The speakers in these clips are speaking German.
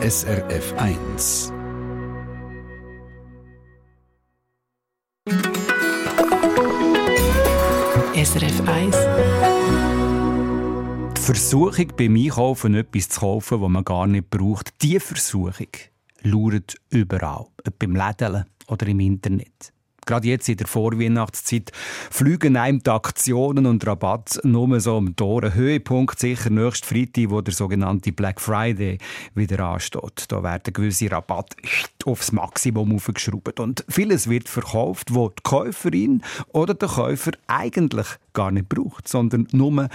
SRF 1. SRF 1. Die Versuchung beim Einkaufen etwas zu kaufen, was man gar nicht braucht, die Versuchung lauert überall. Ob beim Lädeln oder im Internet. Gerade jetzt in der Vorweihnachtszeit fliegen einem die Aktionen und Rabatt nur so um Ohren. Höhepunkt sicher nächsten Freitag, wo der sogenannte Black Friday wieder ansteht. Da werden gewisse Rabatte aufs Maximum aufgeschraubt. Und vieles wird verkauft, wo die Käuferin oder der Käufer eigentlich gar nicht braucht, sondern nur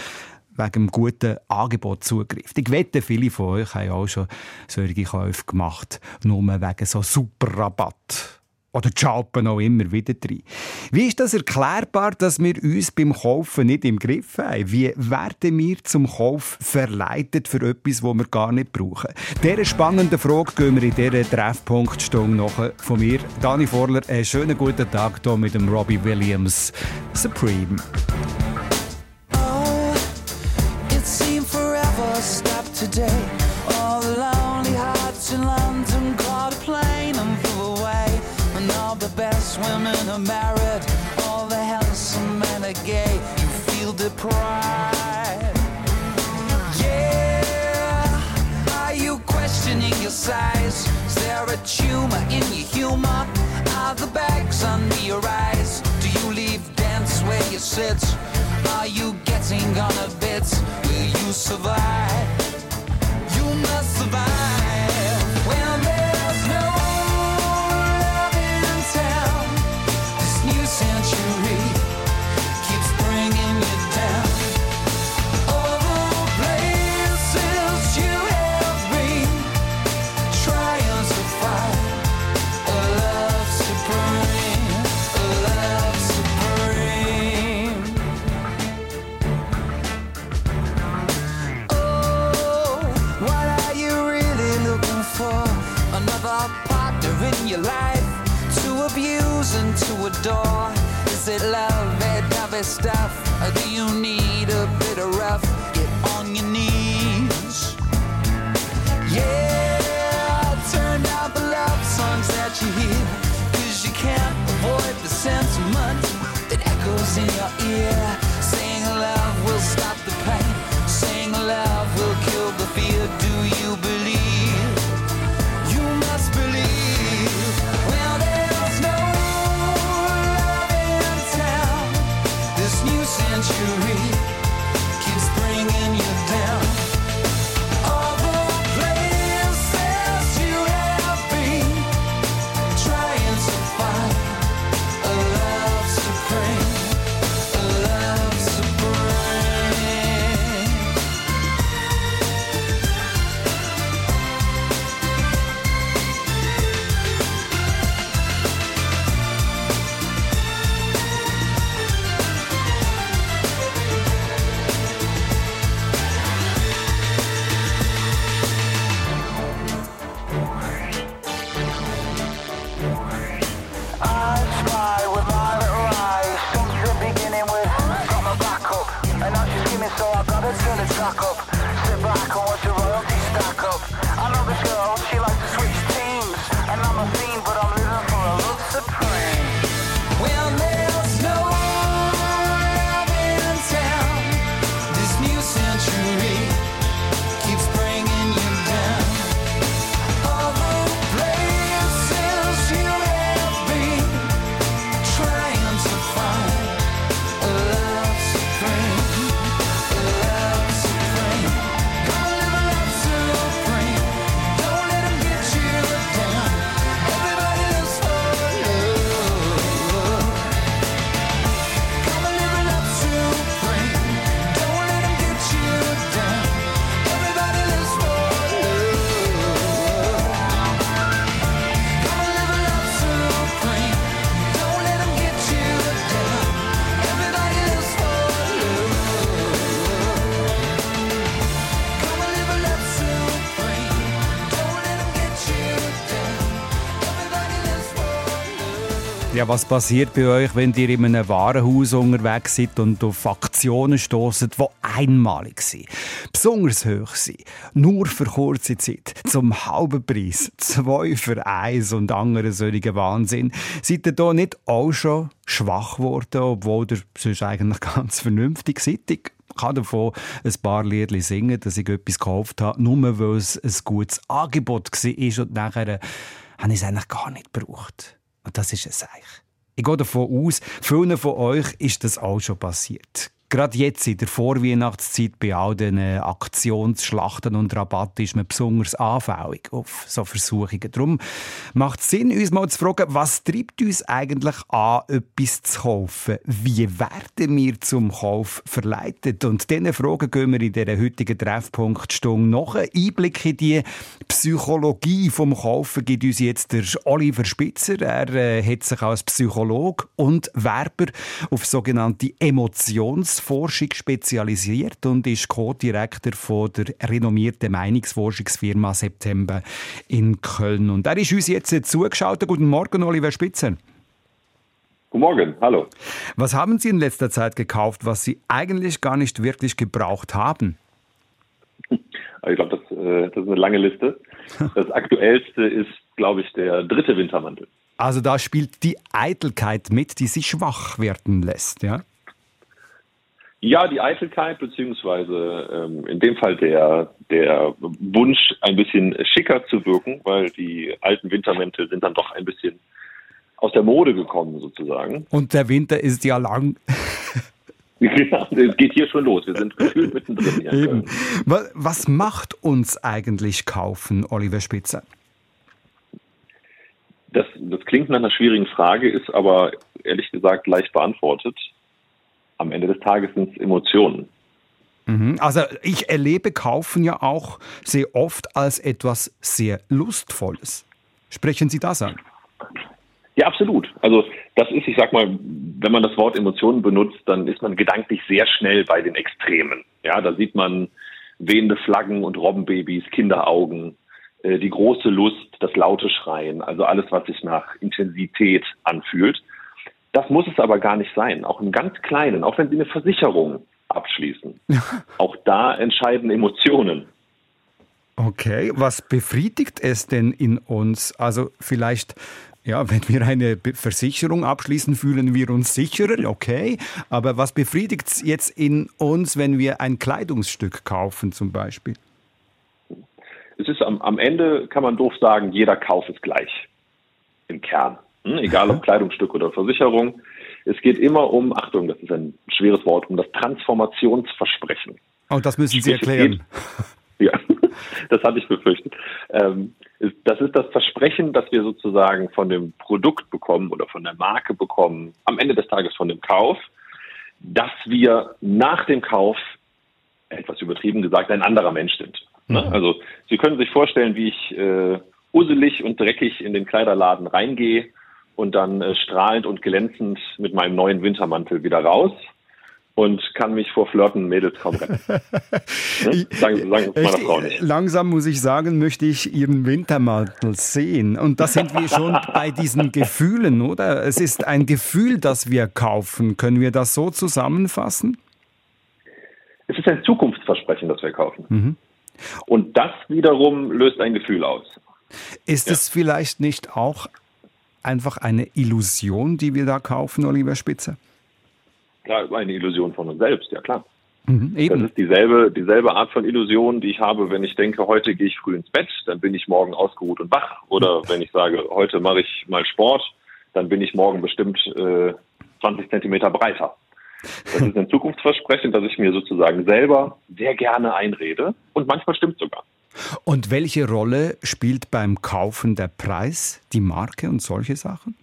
wegen dem guten Angebot zugreift. Ich wette, viele von euch haben auch schon solche Käufe gemacht, nur wegen so super Rabatt oder schalpen auch immer wieder drin. Wie ist das erklärbar, dass wir uns beim Kaufen nicht im Griff haben? Wie werden wir zum Kauf verleitet für etwas, das wir gar nicht brauchen? Dieser spannenden Frage gehen wir in dieser Treffpunktstunde noch von mir. Dani Vorler, einen schönen guten Tag hier mit dem Robbie Williams Supreme. Oh, it seemed forever stopped today. Women are married, all the handsome men are gay. You feel deprived. Yeah, are you questioning your size? Is there a tumor in your humor? Are the bags under your eyes? Do you leave dance where you sit? Are you getting on a bit? Will you survive? You must survive. Ja, was passiert bei euch, wenn ihr in einem Warenhaus unterwegs seid und auf Aktionen stoßet, die einmalig sind, besonders hoch sind, nur für kurze Zeit, zum halben Preis, zwei für eins und andere solche Wahnsinn? Seid ihr da nicht auch schon schwach geworden, obwohl ihr sonst eigentlich ganz vernünftig seid? Ich kann davon ein paar Lieder singen, dass ich etwas gekauft habe, nur weil es ein gutes Angebot war und nachher habe ich es eigentlich gar nicht gebraucht. Und das ist es eigentlich. Ich gehe davon aus, vielen von euch ist das auch schon passiert. Gerade jetzt in der Vorweihnachtszeit bei all den Aktionsschlachten und Rabatten ist man besonders anfällig auf so Versuchungen. Darum macht es Sinn, uns mal zu fragen, was treibt uns eigentlich an, etwas zu kaufen? Wie werden wir zum Kauf verleitet? Und diesen Fragen gehen wir in dieser heutigen Treffpunktstunde noch. Ein Einblick in die Psychologie vom Kaufen gibt uns jetzt der Oliver Spitzer. Er äh, hat sich als Psychologe und Werber auf sogenannte Emotions Meinungsforschung spezialisiert und ist Co-Direktor der renommierten Meinungsforschungsfirma September in Köln. Und er ist uns jetzt zugeschaltet. Guten Morgen, Oliver Spitzer. Guten Morgen, hallo. Was haben Sie in letzter Zeit gekauft, was Sie eigentlich gar nicht wirklich gebraucht haben? Ich glaube, das, äh, das ist eine lange Liste. Das aktuellste ist, glaube ich, der dritte Wintermantel. Also da spielt die Eitelkeit mit, die sich schwach werden lässt, ja? Ja, die Eitelkeit, beziehungsweise ähm, in dem Fall der, der Wunsch, ein bisschen schicker zu wirken, weil die alten Wintermäntel sind dann doch ein bisschen aus der Mode gekommen, sozusagen. Und der Winter ist ja lang. Ja, es geht hier schon los. Wir sind gefühlt mittendrin. Hier Eben. Was macht uns eigentlich kaufen, Oliver Spitzer? Das, das klingt nach einer schwierigen Frage, ist aber ehrlich gesagt leicht beantwortet am Ende des Tages sind es Emotionen. Mhm. Also ich erlebe Kaufen ja auch sehr oft als etwas sehr Lustvolles. Sprechen Sie das an? Ja, absolut. Also das ist, ich sag mal, wenn man das Wort Emotionen benutzt, dann ist man gedanklich sehr schnell bei den Extremen. Ja, da sieht man wehende Flaggen und Robbenbabys, Kinderaugen, äh, die große Lust, das laute Schreien, also alles, was sich nach Intensität anfühlt. Das muss es aber gar nicht sein. Auch im ganz Kleinen, auch wenn Sie eine Versicherung abschließen. auch da entscheiden Emotionen. Okay, was befriedigt es denn in uns? Also vielleicht, ja, wenn wir eine Versicherung abschließen, fühlen wir uns sicherer, okay. Aber was befriedigt es jetzt in uns, wenn wir ein Kleidungsstück kaufen zum Beispiel? Es ist am, am Ende, kann man doof sagen, jeder Kauf ist gleich im Kern. Egal ob Kleidungsstück oder Versicherung. Es geht immer um, Achtung, das ist ein schweres Wort, um das Transformationsversprechen. Oh, das müssen Sie erklären. Geht, ja, das hatte ich befürchtet. Ähm, das ist das Versprechen, das wir sozusagen von dem Produkt bekommen oder von der Marke bekommen, am Ende des Tages von dem Kauf, dass wir nach dem Kauf, etwas übertrieben gesagt, ein anderer Mensch sind. Ne? Mhm. Also Sie können sich vorstellen, wie ich äh, uselig und dreckig in den Kleiderladen reingehe und dann äh, strahlend und glänzend mit meinem neuen Wintermantel wieder raus und kann mich vor Flirten Mädels kaum retten. ne? Sagen, sagen es meiner Frau nicht. Langsam muss ich sagen, möchte ich Ihren Wintermantel sehen. Und da sind wir schon bei diesen Gefühlen, oder? Es ist ein Gefühl, das wir kaufen. Können wir das so zusammenfassen? Es ist ein Zukunftsversprechen, das wir kaufen. Mhm. Und das wiederum löst ein Gefühl aus. Ist ja. es vielleicht nicht auch einfach eine Illusion, die wir da kaufen, Oliver Spitzer? Klar, eine Illusion von uns selbst, ja klar. Mhm, das ist dieselbe, dieselbe Art von Illusion, die ich habe, wenn ich denke, heute gehe ich früh ins Bett, dann bin ich morgen ausgeruht und wach. Oder wenn ich sage, heute mache ich mal Sport, dann bin ich morgen bestimmt äh, 20 Zentimeter breiter. Das ist ein Zukunftsversprechen, das ich mir sozusagen selber sehr gerne einrede und manchmal stimmt sogar. Und welche Rolle spielt beim Kaufen der Preis, die Marke und solche Sachen?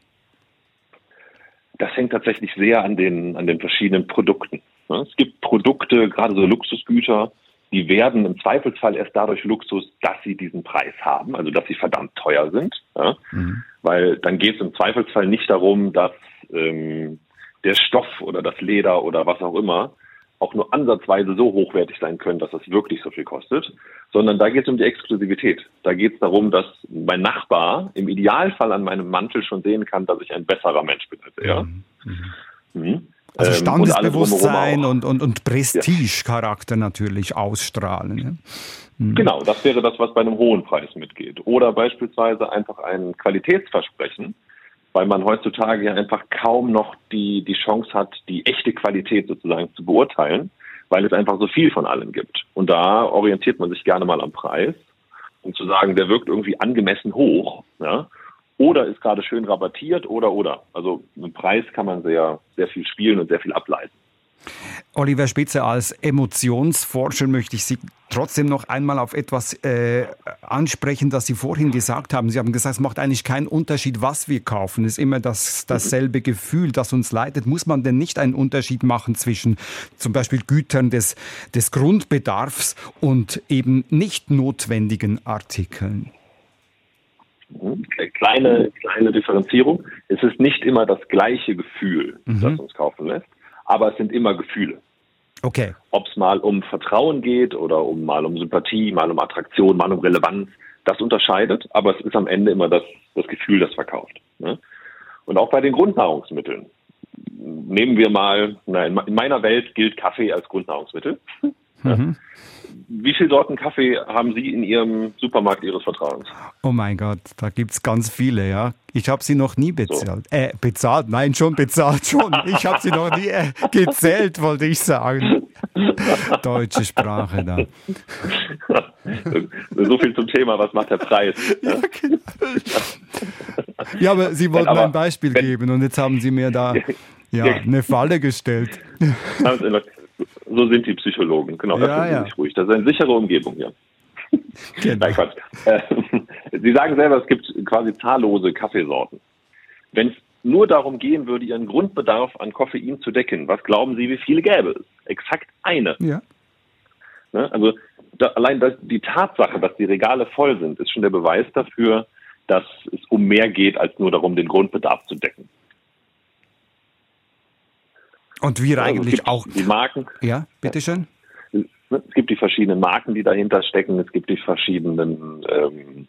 Das hängt tatsächlich sehr an den, an den verschiedenen Produkten. Es gibt Produkte, gerade so Luxusgüter, die werden im Zweifelsfall erst dadurch Luxus, dass sie diesen Preis haben, also dass sie verdammt teuer sind. Ja? Mhm. Weil dann geht es im Zweifelsfall nicht darum, dass ähm, der Stoff oder das Leder oder was auch immer auch nur ansatzweise so hochwertig sein können, dass das wirklich so viel kostet, sondern da geht es um die Exklusivität. Da geht es darum, dass mein Nachbar im Idealfall an meinem Mantel schon sehen kann, dass ich ein besserer Mensch bin als er. Mhm. Mhm. Also ähm, Standesbewusstsein und, und, und Prestigecharakter ja. natürlich ausstrahlen. Ja? Mhm. Genau, das wäre das, was bei einem hohen Preis mitgeht. Oder beispielsweise einfach ein Qualitätsversprechen, weil man heutzutage ja einfach kaum noch die, die Chance hat, die echte Qualität sozusagen zu beurteilen, weil es einfach so viel von allem gibt. Und da orientiert man sich gerne mal am Preis, um zu sagen, der wirkt irgendwie angemessen hoch, ja, oder ist gerade schön rabattiert oder oder. Also mit Preis kann man sehr, sehr viel spielen und sehr viel ableiten. Oliver Spitzer, als Emotionsforscher möchte ich Sie trotzdem noch einmal auf etwas äh, ansprechen, das Sie vorhin gesagt haben. Sie haben gesagt, es macht eigentlich keinen Unterschied, was wir kaufen. Es ist immer das, dasselbe Gefühl, das uns leitet. Muss man denn nicht einen Unterschied machen zwischen zum Beispiel Gütern des, des Grundbedarfs und eben nicht notwendigen Artikeln? Mhm. Kleine, kleine Differenzierung. Es ist nicht immer das gleiche Gefühl, mhm. das uns kaufen lässt aber es sind immer Gefühle. Okay. Ob es mal um Vertrauen geht oder um mal um Sympathie, mal um Attraktion, mal um Relevanz, das unterscheidet, aber es ist am Ende immer das, das Gefühl, das verkauft. Ne? Und auch bei den Grundnahrungsmitteln. Nehmen wir mal, na, in meiner Welt gilt Kaffee als Grundnahrungsmittel. Mhm. Wie viele Sorten Kaffee haben Sie in Ihrem Supermarkt Ihres Vertrauens? Oh mein Gott, da gibt es ganz viele, ja. Ich habe sie noch nie bezahlt. So. Äh, bezahlt? Nein, schon bezahlt, schon. Ich habe sie noch nie äh, gezählt, wollte ich sagen. Deutsche Sprache da. so viel zum Thema, was macht der Preis? Ja, genau. ja aber Sie wollten aber, ein Beispiel geben und jetzt haben Sie mir da ja, eine Falle gestellt so sind die Psychologen. Genau, da ja, ja. sich ruhig. Das ist eine sichere Umgebung hier. Genau. Nein, Quatsch. Äh, Sie sagen selber, es gibt quasi zahllose Kaffeesorten. Wenn es nur darum gehen würde, Ihren Grundbedarf an Koffein zu decken, was glauben Sie, wie viele gäbe es? Exakt eine. Ja. Ne? Also da, allein das, die Tatsache, dass die Regale voll sind, ist schon der Beweis dafür, dass es um mehr geht, als nur darum, den Grundbedarf zu decken. Und wir also eigentlich auch. Die Marken. Ja, bitteschön. Es gibt die verschiedenen Marken, die dahinter stecken. Es gibt die verschiedenen ähm,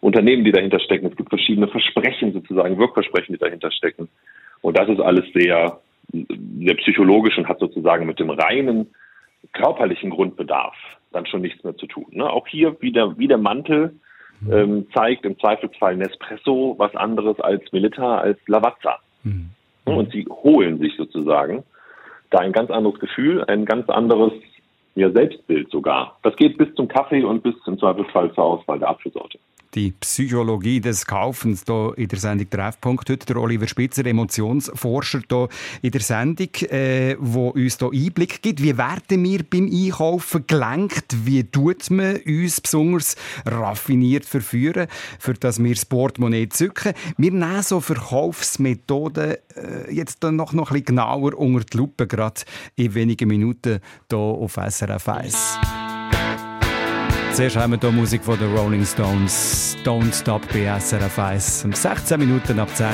Unternehmen, die dahinter stecken. Es gibt verschiedene Versprechen sozusagen, Wirkversprechen, die dahinter stecken. Und das ist alles sehr, sehr psychologisch und hat sozusagen mit dem reinen körperlichen Grundbedarf dann schon nichts mehr zu tun. Ne? Auch hier wie der, wie der Mantel mhm. ähm, zeigt im Zweifelsfall Nespresso was anderes als Milita, als Lavazza. Mhm. Und sie holen sich sozusagen da ein ganz anderes Gefühl, ein ganz anderes ja, Selbstbild sogar. Das geht bis zum Kaffee und bis zum Zweifelsfall zur Auswahl der Apfelsorte die Psychologie des Kaufens hier in der Sendung Treffpunkt. Heute der Oliver Spitzer, Emotionsforscher hier in der Sendung, äh, wo uns hier Einblick gibt. Wie werden wir beim Einkaufen gelenkt? Wie tut man uns besonders raffiniert verführen, für dass wir das Portemonnaie zücken? Wir nehmen so Verkaufsmethoden äh, jetzt dann noch, noch ein bisschen genauer unter die Lupe, gerade in wenigen Minuten hier auf SRF 1. Zuerst haben wir hier Musik von den Rolling Stones. Don't Stop bei SRF 1. 16 Minuten ab 10.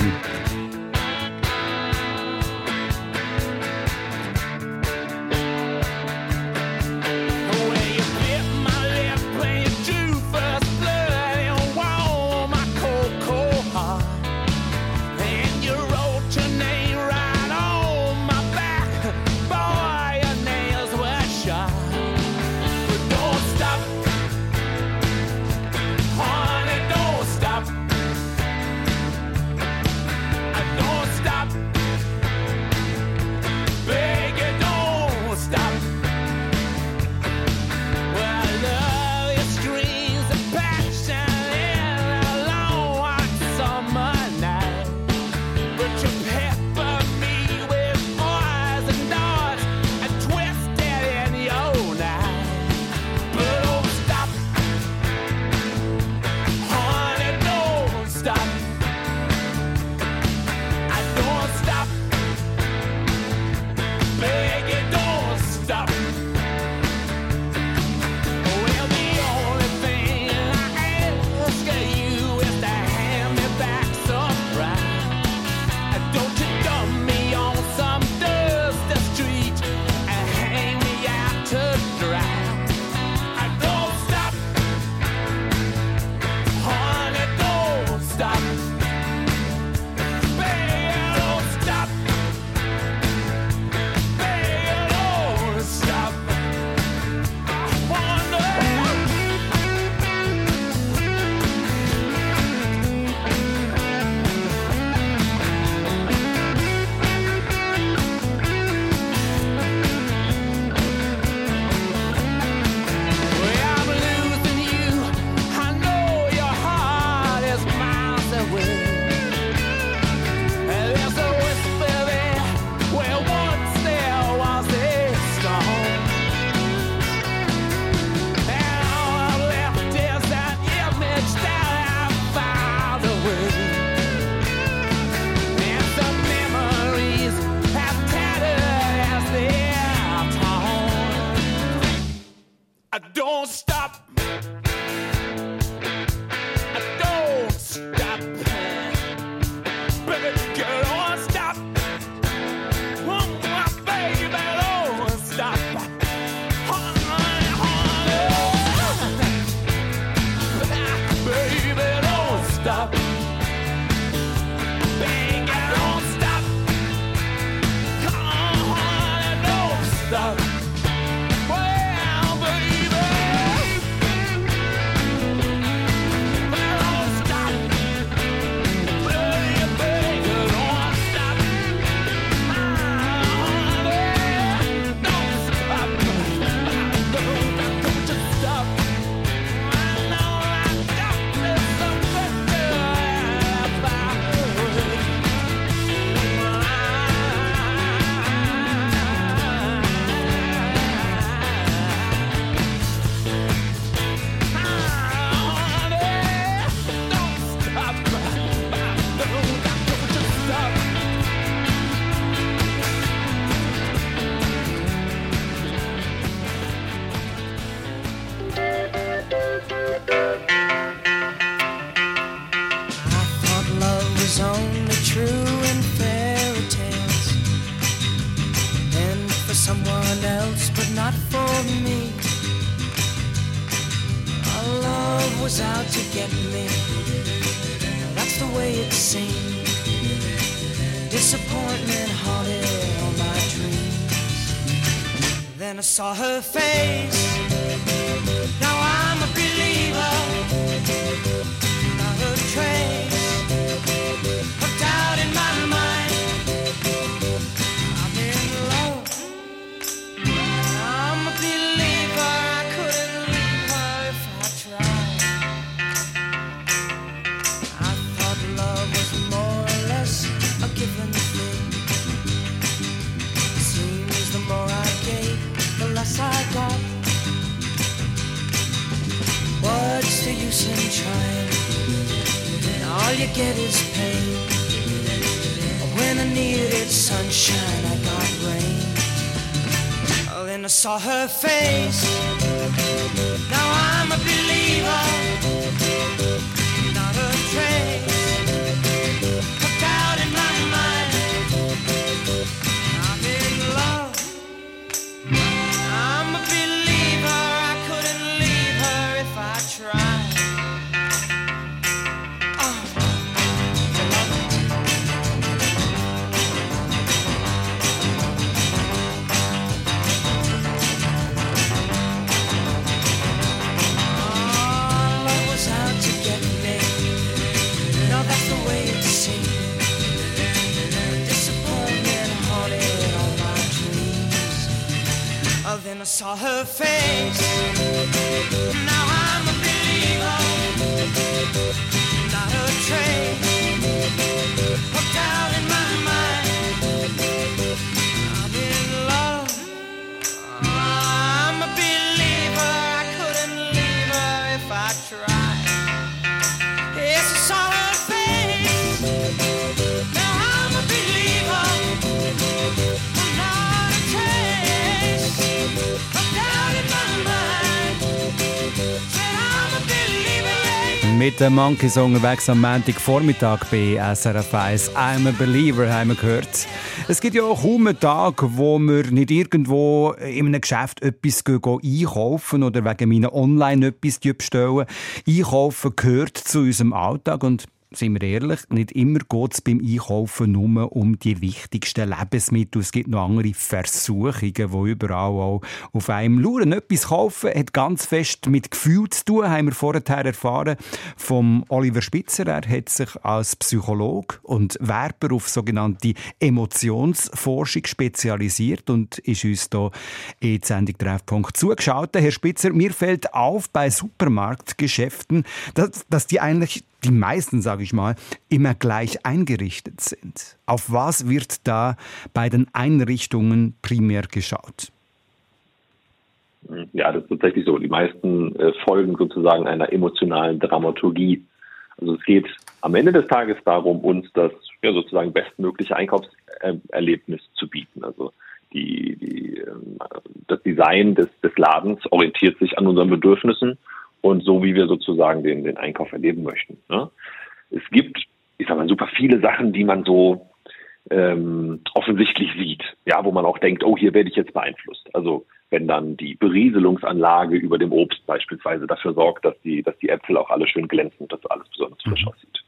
stop. All you get is pain. When I needed sunshine, I got rain. Oh, then I saw her face. Now I'm a believer, saw her face. Mit dem Monkeys unterwegs am Montagvormittag bei SRF 1 I'm a Believer haben wir gehört. Es gibt ja auch kaum einen Tag, wo wir nicht irgendwo in einem Geschäft etwas einkaufen oder wegen meiner Online etwas bestellen. Einkaufen gehört zu unserem Alltag und sind wir ehrlich, nicht immer geht es beim Einkaufen nur um die wichtigsten Lebensmittel. Es gibt noch andere Versuchungen, die überall auch auf einem lauern. Etwas kaufen hat ganz fest mit Gefühl zu tun, haben wir vorher erfahren vom Oliver Spitzer. Er hat sich als Psychologe und Werber auf sogenannte Emotionsforschung spezialisiert und ist uns hier in die Sendung Treffpunkt zugeschaltet. Herr Spitzer, mir fällt auf bei Supermarktgeschäften, dass, dass die eigentlich die meisten, sage ich mal, immer gleich eingerichtet sind. Auf was wird da bei den Einrichtungen primär geschaut? Ja, das ist tatsächlich so. Die meisten äh, folgen sozusagen einer emotionalen Dramaturgie. Also es geht am Ende des Tages darum, uns das ja, sozusagen bestmögliche Einkaufserlebnis zu bieten. Also die, die, ähm, das Design des, des Ladens orientiert sich an unseren Bedürfnissen und so, wie wir sozusagen den, den Einkauf erleben möchten. Ne? Es gibt, ich sag mal, super viele Sachen, die man so ähm, offensichtlich sieht, ja, wo man auch denkt, oh, hier werde ich jetzt beeinflusst. Also wenn dann die Berieselungsanlage über dem Obst beispielsweise dafür sorgt, dass die, dass die Äpfel auch alle schön glänzen und dass alles besonders frisch aussieht.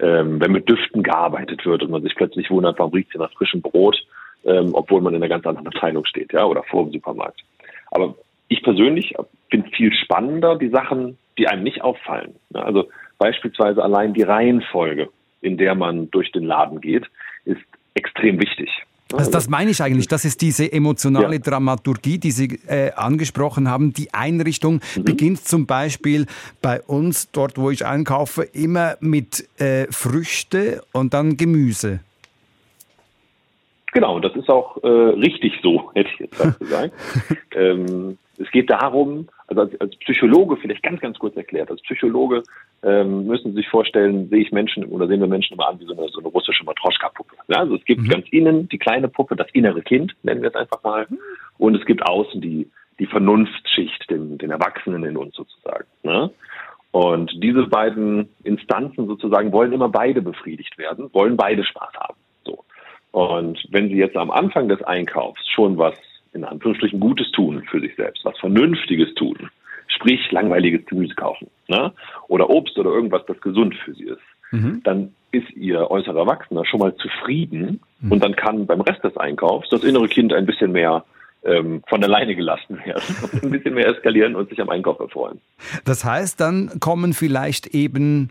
ähm, wenn mit Düften gearbeitet wird und man sich plötzlich wundert, warum riecht sie nach frischem Brot, ähm, obwohl man in einer ganz anderen Abteilung steht, ja, oder vor dem Supermarkt. Aber ich persönlich finde viel spannender die Sachen, die einem nicht auffallen. Ja, also beispielsweise allein die Reihenfolge, in der man durch den Laden geht, ist extrem wichtig. Also das meine ich eigentlich. Das ist diese emotionale Ja. Dramaturgie, die Sie äh, angesprochen haben. Die Einrichtung Mhm. beginnt zum Beispiel bei uns, dort wo ich einkaufe, immer mit äh, Früchte und dann Gemüse. Genau, das ist auch äh, richtig so, hätte ich jetzt gesagt. ähm, es geht darum, also als, als Psychologe, vielleicht ganz, ganz kurz erklärt, als Psychologe ähm, müssen Sie sich vorstellen, sehe ich Menschen oder sehen wir Menschen immer an wie so eine, so eine russische Matroschka-Puppe. Ja, also es gibt ganz innen die kleine Puppe, das innere Kind, nennen wir es einfach mal, und es gibt außen die, die Vernunftsschicht, den, den Erwachsenen in uns sozusagen. Ne? Und diese beiden Instanzen sozusagen wollen immer beide befriedigt werden, wollen beide Spaß haben. So. Und wenn Sie jetzt am Anfang des Einkaufs schon was in Anführungsstrichen Gutes tun für sich selbst, was Vernünftiges tun, sprich langweiliges Gemüse kaufen, ne? oder Obst oder irgendwas, das gesund für Sie ist, dann ist Ihr äußerer Erwachsener schon mal zufrieden und dann kann beim Rest des Einkaufs das innere Kind ein bisschen mehr ähm, von alleine gelassen werden ein bisschen mehr eskalieren und sich am Einkauf erfreuen. Das heißt, dann kommen vielleicht eben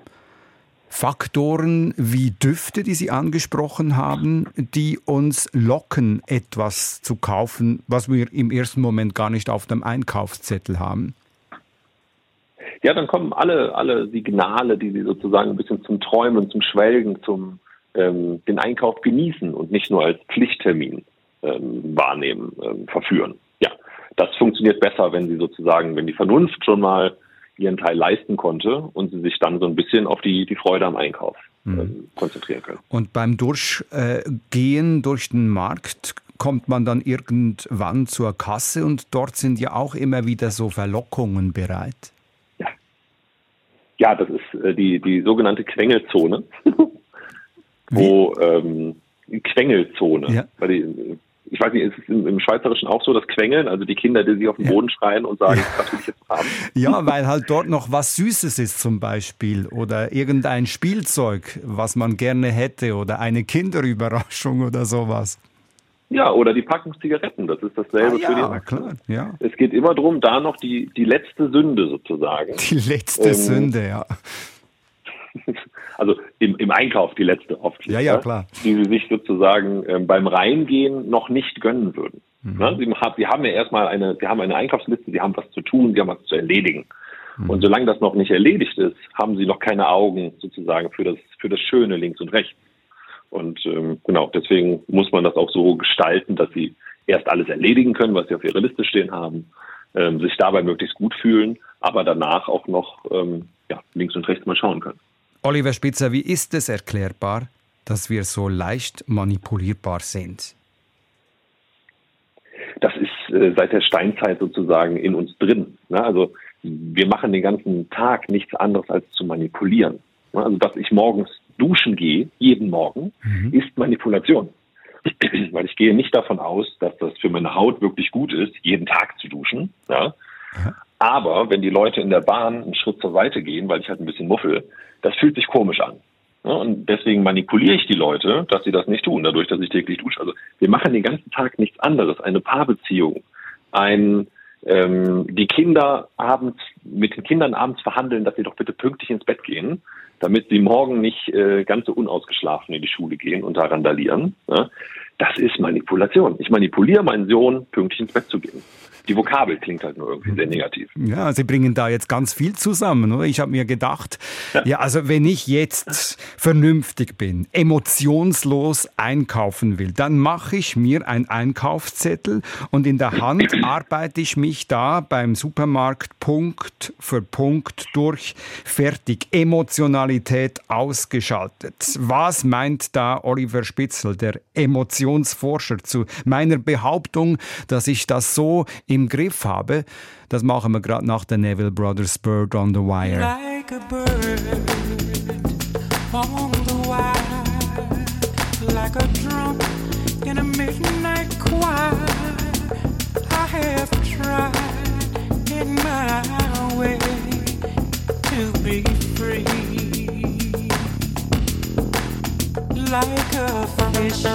Faktoren wie Düfte, die Sie angesprochen haben, die uns locken, etwas zu kaufen, was wir im ersten Moment gar nicht auf dem Einkaufszettel haben. Ja, dann kommen alle, alle Signale, die sie sozusagen ein bisschen zum Träumen, zum Schwelgen, zum ähm, den Einkauf genießen und nicht nur als Pflichttermin ähm, wahrnehmen, ähm, verführen. Ja, das funktioniert besser, wenn sie sozusagen, wenn die Vernunft schon mal ihren Teil leisten konnte und sie sich dann so ein bisschen auf die, die Freude am Einkauf ähm, konzentrieren können. Und beim Durchgehen durch den Markt kommt man dann irgendwann zur Kasse und dort sind ja auch immer wieder so Verlockungen bereit. Ja, ja das ist äh, die, die sogenannte Quengelzone, wo ähm, Quengelzone. Ja. Weil die, ich weiß nicht, ist es im, im Schweizerischen auch so, das Quengeln, also die Kinder, die sich auf den Boden schreien und sagen, was will ich jetzt haben? Ja, weil halt dort noch was Süßes ist zum Beispiel oder irgendein Spielzeug, was man gerne hätte oder eine Kinderüberraschung oder sowas. Ja, oder die Packung Zigaretten, das ist dasselbe für die ja, Erwachsenen. klar, ja. Es geht immer darum, da noch die, die letzte Sünde sozusagen. Die letzte Ähm, Sünde, ja. Also im, im Einkauf die letzte oft. Ja, ja, klar. Die sie sich sozusagen ähm, beim Reingehen noch nicht gönnen würden. Mhm. Ne? Sie, haben, sie haben ja erstmal eine, sie haben eine Einkaufsliste, sie haben was zu tun, sie haben was zu erledigen. Mhm. Und solange das noch nicht erledigt ist, haben sie noch keine Augen sozusagen für das, für das Schöne links und rechts. Und ähm, genau, deswegen muss man das auch so gestalten, dass sie erst alles erledigen können, was sie auf ihrer Liste stehen haben, ähm, sich dabei möglichst gut fühlen, aber danach auch noch ähm, ja, links und rechts mal schauen können. Oliver Spitzer, wie ist es erklärbar, dass wir so leicht manipulierbar sind? das ist äh, seit der Steinzeit sozusagen in uns drin. Ne? Also wir machen den ganzen Tag nichts anderes als zu manipulieren. Ne? Also dass ich morgens duschen gehe, jeden Morgen, ist Manipulation. Weil ich gehe nicht davon aus, dass das für meine Haut wirklich gut ist, jeden Tag zu duschen. Ja? Aber wenn die Leute in der Bahn einen Schritt zur Seite gehen, weil ich halt ein bisschen muffel, das fühlt sich komisch an. Und deswegen manipuliere ich die Leute, dass sie das nicht tun, dadurch, dass ich täglich dusche. Also wir machen den ganzen Tag nichts anderes. Eine Paarbeziehung, ein ähm, die Kinder abends mit den Kindern abends verhandeln, dass sie doch bitte pünktlich ins Bett gehen, damit sie morgen nicht äh, ganz so unausgeschlafen in die Schule gehen und da randalieren. Ja? Das ist Manipulation. Ich manipuliere meinen Sohn, pünktlich ins Bett zu gehen. Die Vokabel klingt halt nur irgendwie sehr negativ. Ja, Sie bringen da jetzt ganz viel zusammen, oder? Ich habe mir gedacht, ja. also wenn ich jetzt vernünftig bin, emotionslos einkaufen will, dann mache ich mir einen Einkaufszettel und in der Hand arbeite ich mich da beim Supermarkt Punkt für Punkt durch. Fertig. Emotionalität ausgeschaltet. Was meint da Oliver Spitzel, der Emotionsforscher, zu meiner Behauptung, dass ich das so im Griff habe. Das machen wir gerade nach der Neville Brothers Bird on the Wire. Like a bird on the wire, like a drum in a midnight choir. I have tried in my way to be free. like a fish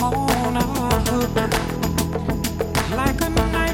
on a hook, like a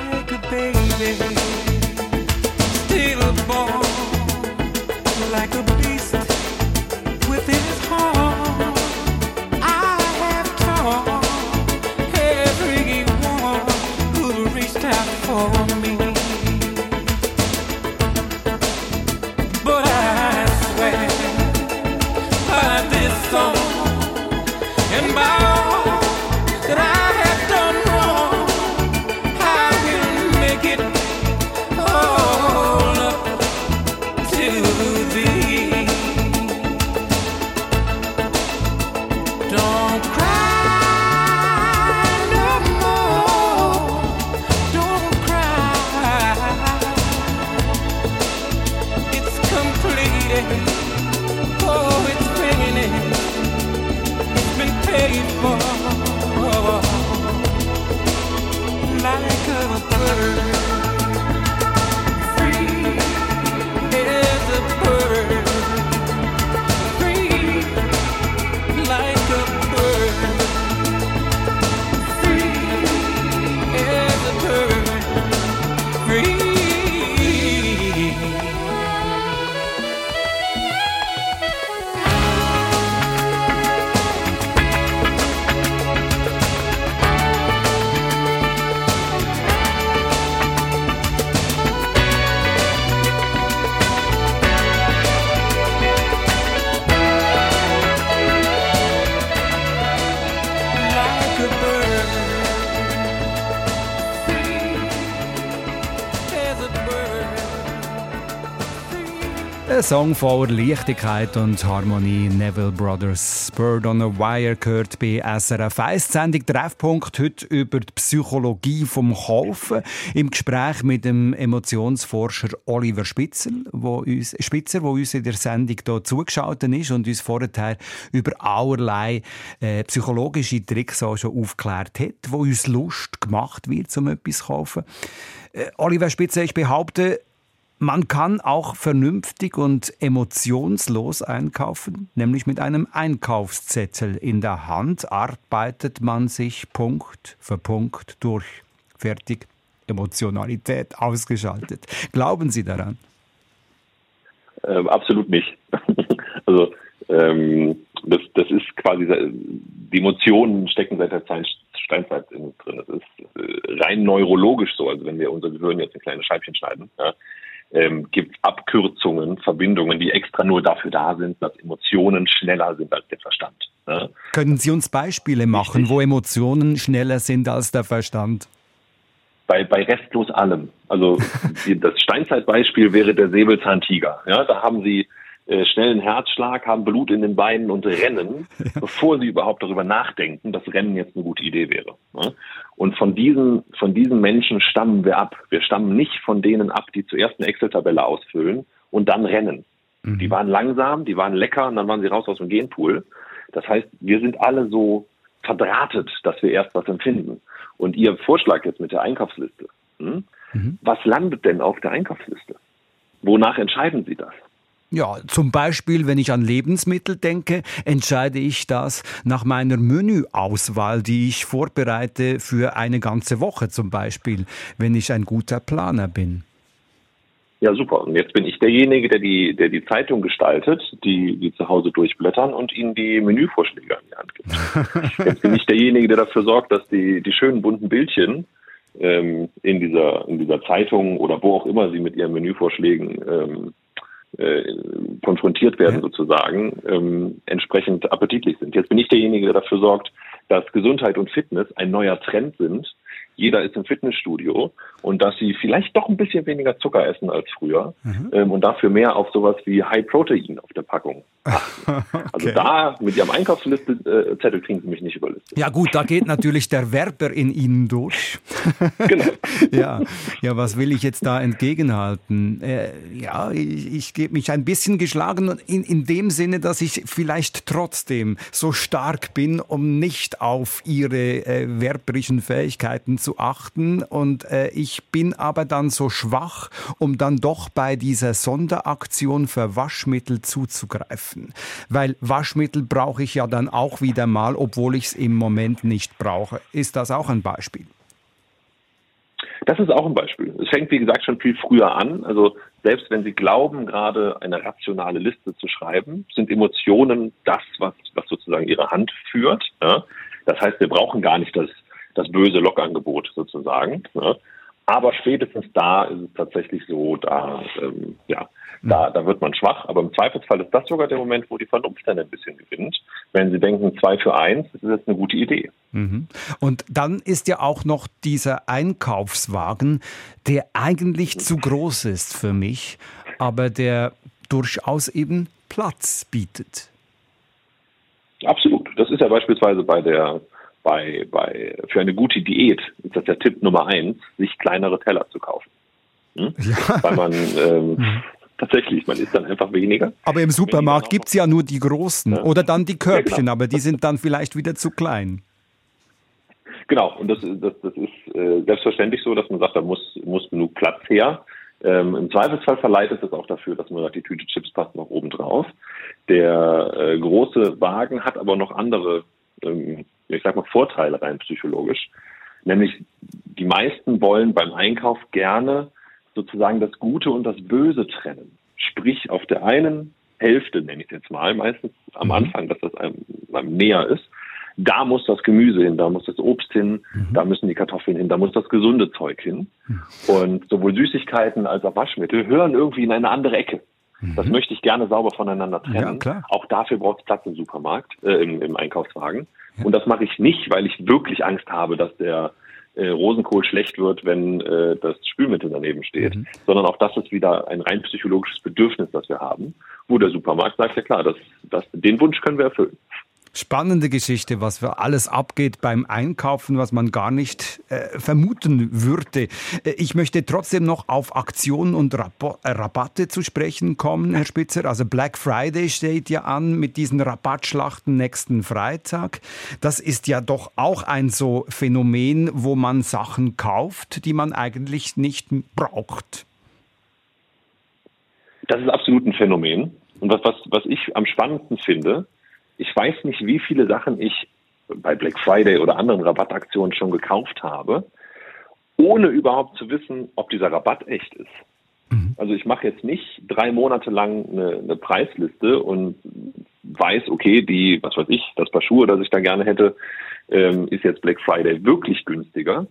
like a baby. Ein Song voller Leichtigkeit und Harmonie. Neville Brothers Bird on a Wire gehört bei SRF 1. Die Sendung Treffpunkt heute über die Psychologie vom Kaufen im Gespräch mit dem Emotionsforscher Oliver Spitzer, wo uns, Spitzer, wo uns in der Sendung hier zugeschaltet ist und uns vorher über allerlei äh, psychologische Tricks auch schon aufgeklärt hat, wo uns Lust gemacht wird, um etwas zu kaufen. Äh, Oliver Spitzer, ich behaupte, man kann auch vernünftig und emotionslos einkaufen, nämlich mit einem Einkaufszettel in der Hand arbeitet man sich Punkt für Punkt durch. Fertig. Emotionalität ausgeschaltet. Glauben Sie daran? Ähm, absolut nicht. also ähm, das, das ist quasi, die Emotionen stecken seit der Zeit, Steinzeit in, drin. Das ist äh, rein neurologisch so. Also wenn wir unser Gehirn jetzt in kleine Scheibchen schneiden, ja, ähm, gibt Abkürzungen, Verbindungen, die extra nur dafür da sind, dass Emotionen schneller sind als der Verstand. Ja. Können Sie uns Beispiele machen, Richtig. wo Emotionen schneller sind als der Verstand? bei, bei restlos allem. Also das Steinzeitbeispiel wäre der Säbelzahntiger. Ja, da haben sie äh, schnellen Herzschlag, haben Blut in den Beinen und rennen, bevor sie überhaupt darüber nachdenken, dass Rennen jetzt eine gute Idee wäre. Ja? Und von diesen, von diesen Menschen stammen wir ab. Wir stammen nicht von denen ab, die zuerst eine Excel-Tabelle ausfüllen und dann rennen. Die waren langsam, die waren lecker und dann waren sie raus aus dem Genpool. Das heißt, wir sind alle so verdrahtet, dass wir erst was empfinden. Und Ihr Vorschlag jetzt mit der Einkaufsliste. Hm? Was landet denn auf der Einkaufsliste? Wonach entscheiden Sie das? Ja, zum Beispiel, wenn ich an Lebensmittel denke, entscheide ich das nach meiner Menüauswahl, die ich vorbereite für eine ganze Woche zum Beispiel, wenn ich ein guter Planer bin. Ja, super. Und jetzt bin ich derjenige, der die, der die Zeitung gestaltet, die, die zu Hause durchblättern und ihnen die Menüvorschläge an die Hand gibt. Jetzt bin ich derjenige, der dafür sorgt, dass die, die schönen bunten Bildchen ähm, in dieser, in dieser Zeitung oder wo auch immer sie mit ihren Menüvorschlägen ähm, äh, konfrontiert werden sozusagen, ähm, entsprechend appetitlich sind. Jetzt bin ich derjenige, der dafür sorgt, dass Gesundheit und Fitness ein neuer Trend sind jeder ist im Fitnessstudio und dass sie vielleicht doch ein bisschen weniger Zucker essen als früher mhm. ähm, und dafür mehr auf sowas wie High Protein auf der Packung. Okay. Also da mit ihrem Einkaufsliste Zettel kriegen sie mich nicht überlistet. Ja gut, da geht natürlich der Werber in Ihnen durch. genau. ja, ja, was will ich jetzt da entgegenhalten? Äh, ja, ich, ich gebe mich ein bisschen geschlagen in, in dem Sinne, dass ich vielleicht trotzdem so stark bin, um nicht auf Ihre äh, werberischen Fähigkeiten zu achten. Und äh, ich bin aber dann so schwach, um dann doch bei dieser Sonderaktion für Waschmittel zuzugreifen. Weil Waschmittel brauche ich ja dann auch wieder mal, obwohl ich es im Moment nicht brauche. Ist das auch ein Beispiel? Das ist auch ein Beispiel. Es fängt, wie gesagt, schon viel früher an. Also selbst wenn Sie glauben, gerade eine rationale Liste zu schreiben, sind Emotionen das, was, was sozusagen Ihre Hand führt. Ja? Das heißt, wir brauchen gar nicht das das böse Lokangebot sozusagen. Ne? Aber spätestens da ist es tatsächlich so, da, ähm, ja, da, da wird man schwach. Aber im Zweifelsfall ist das sogar der Moment, wo die Vernunft dann ein bisschen gewinnt. Wenn Sie denken, zwei für eins, das ist jetzt eine gute Idee. Mhm. Und dann ist ja auch noch dieser Einkaufswagen, der eigentlich zu groß ist für mich, aber der durchaus eben Platz bietet. Absolut. Das ist ja beispielsweise bei der bei, bei, für eine gute Diät ist das der Tipp Nummer eins, sich kleinere Teller zu kaufen. Hm? Ja. Weil man ähm, mhm. tatsächlich, man isst dann einfach weniger. Aber im Supermarkt gibt es ja nur die großen ja. oder dann die Körbchen, ja, genau. aber die sind dann vielleicht wieder zu klein. Genau, und das, das, das ist äh, selbstverständlich so, dass man sagt, da muss, muss genug Platz her. Ähm, Im Zweifelsfall verleitet es auch dafür, dass man sagt, die Tüte Chips passt noch oben drauf. Der äh, große Wagen hat aber noch andere ähm, ich sag mal, Vorteile rein psychologisch. Nämlich die meisten wollen beim Einkauf gerne sozusagen das Gute und das Böse trennen. Sprich, auf der einen Hälfte, nenne ich es jetzt mal, meistens am mhm. Anfang, dass das einem, einem näher ist, da muss das Gemüse hin, da muss das Obst hin, mhm. da müssen die Kartoffeln hin, da muss das gesunde Zeug hin. Mhm. Und sowohl Süßigkeiten als auch Waschmittel hören irgendwie in eine andere Ecke. Das mhm. möchte ich gerne sauber voneinander trennen. Ja, auch dafür braucht es Platz im Supermarkt, äh, im, im Einkaufswagen. Und das mache ich nicht, weil ich wirklich Angst habe, dass der äh, Rosenkohl schlecht wird, wenn äh, das Spülmittel daneben steht, mhm. sondern auch das ist wieder ein rein psychologisches Bedürfnis, das wir haben, wo der Supermarkt sagt, ja klar, das, das, den Wunsch können wir erfüllen. Spannende Geschichte, was für alles abgeht beim Einkaufen, was man gar nicht äh, vermuten würde. Äh, ich möchte trotzdem noch auf Aktionen und äh, Rabatte zu sprechen kommen, Herr Spitzer. Also Black Friday steht ja an mit diesen Rabattschlachten nächsten Freitag. Das ist ja doch auch ein so Phänomen, wo man Sachen kauft, die man eigentlich nicht braucht. Das ist absolut ein Phänomen. Und was, was, was ich am spannendsten finde, ich weiß nicht, wie viele Sachen ich bei Black Friday oder anderen Rabattaktionen schon gekauft habe, ohne überhaupt zu wissen, ob dieser Rabatt echt ist. Mhm. Also ich mache jetzt nicht drei Monate lang eine, eine, Preisliste und weiß, okay, die, was weiß ich, das Paar Schuhe, das ich da gerne hätte, ähm, ist jetzt Black Friday wirklich günstiger,